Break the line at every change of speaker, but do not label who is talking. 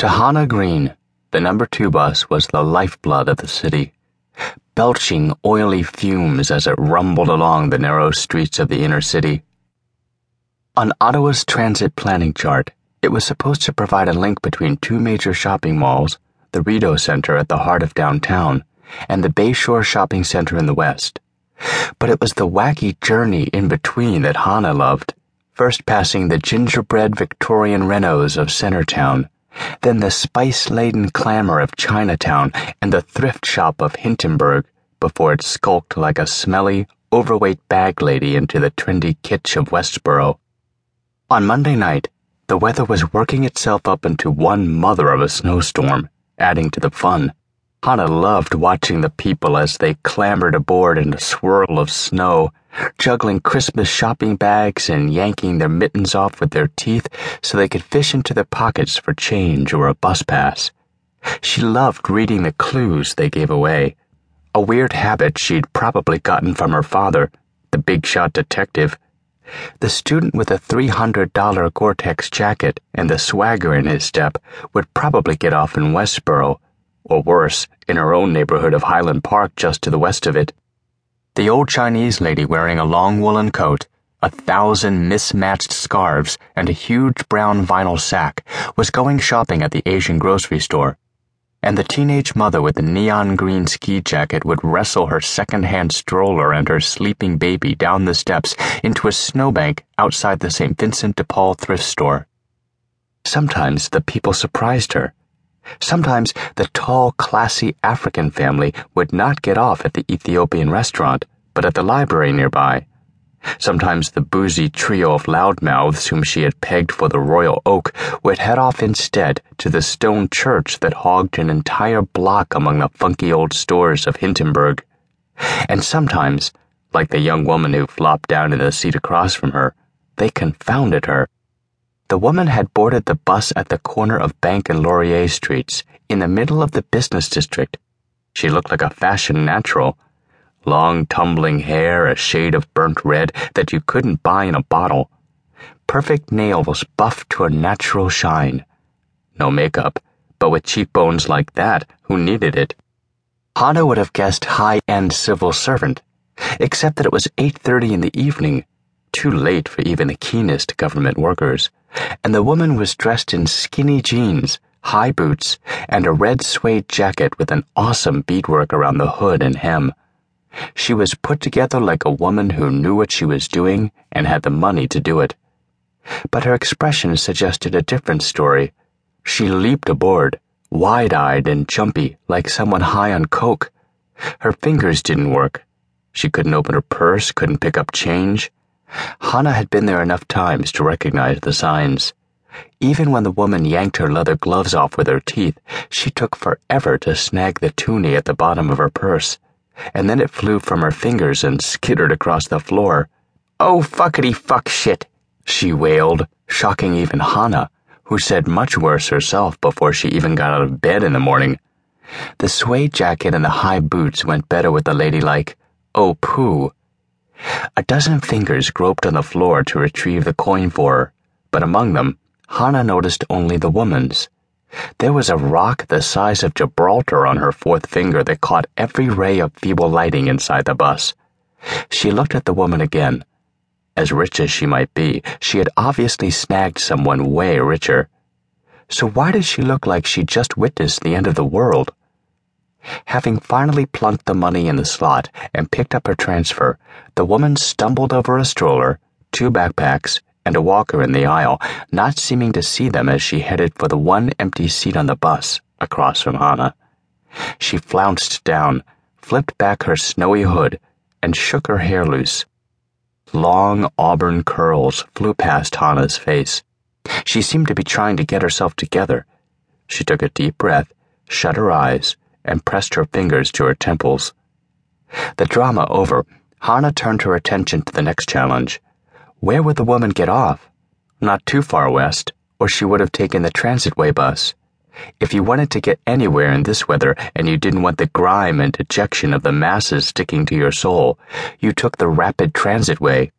To Hannah Green, the number two bus was the lifeblood of the city, belching oily fumes as it rumbled along the narrow streets of the inner city. On Ottawa's transit planning chart, it was supposed to provide a link between two major shopping malls, the Rideau Center at the heart of downtown, and the Bayshore Shopping Center in the west. But it was the wacky journey in between that Hannah loved, first passing the gingerbread Victorian renos of Centertown then the spice laden clamor of Chinatown and the thrift shop of Hintonburg before it skulked like a smelly, overweight bag lady into the trendy kitsch of Westboro. On Monday night, the weather was working itself up into one mother of a snowstorm, adding to the fun. Hannah loved watching the people as they clambered aboard in a swirl of snow, juggling Christmas shopping bags and yanking their mittens off with their teeth so they could fish into their pockets for change or a bus pass. She loved reading the clues they gave away, a weird habit she'd probably gotten from her father, the big shot detective. The student with a $300 Gore Tex jacket and the swagger in his step would probably get off in Westboro or worse, in her own neighborhood of Highland Park just to the west of it. The old Chinese lady wearing a long woolen coat, a thousand mismatched scarves, and a huge brown vinyl sack was going shopping at the Asian grocery store. And the teenage mother with the neon green ski jacket would wrestle her second-hand stroller and her sleeping baby down the steps into a snowbank outside the St. Vincent de Paul thrift store. Sometimes the people surprised her Sometimes the tall, classy African family would not get off at the Ethiopian restaurant, but at the library nearby. Sometimes the boozy trio of loudmouths whom she had pegged for the Royal Oak would head off instead to the stone church that hogged an entire block among the funky old stores of Hintonburg. And sometimes, like the young woman who flopped down in the seat across from her, they confounded her. The woman had boarded the bus at the corner of Bank and Laurier Streets, in the middle of the business district. She looked like a fashion natural. Long tumbling hair, a shade of burnt red that you couldn't buy in a bottle. Perfect nails buffed to a natural shine. No makeup, but with cheekbones like that, who needed it? Hannah would have guessed high-end civil servant, except that it was 8.30 in the evening, too late for even the keenest government workers and the woman was dressed in skinny jeans, high boots, and a red suede jacket with an awesome beadwork around the hood and hem. She was put together like a woman who knew what she was doing and had the money to do it. But her expression suggested a different story. She leaped aboard, wide eyed and jumpy, like someone high on coke. Her fingers didn't work. She couldn't open her purse, couldn't pick up change. Hannah had been there enough times to recognize the signs. Even when the woman yanked her leather gloves off with her teeth, she took forever to snag the toonie at the bottom of her purse, and then it flew from her fingers and skittered across the floor. Oh, fuckity fuck shit, she wailed, shocking even Hannah, who said much worse herself before she even got out of bed in the morning. The suede jacket and the high boots went better with the ladylike, oh pooh a dozen fingers groped on the floor to retrieve the coin for her, but among them, Hannah noticed only the woman's. There was a rock the size of Gibraltar on her fourth finger that caught every ray of feeble lighting inside the bus. She looked at the woman again. As rich as she might be, she had obviously snagged someone way richer. So why did she look like she'd just witnessed the end of the world? Having finally plunked the money in the slot and picked up her transfer, the woman stumbled over a stroller, two backpacks, and a walker in the aisle, not seeming to see them as she headed for the one empty seat on the bus across from Hannah. She flounced down, flipped back her snowy hood, and shook her hair loose. Long auburn curls flew past Hannah's face. She seemed to be trying to get herself together. She took a deep breath, shut her eyes, and pressed her fingers to her temples. The drama over, Hannah turned her attention to the next challenge. Where would the woman get off? Not too far west, or she would have taken the transitway bus. If you wanted to get anywhere in this weather and you didn't want the grime and dejection of the masses sticking to your soul, you took the rapid transitway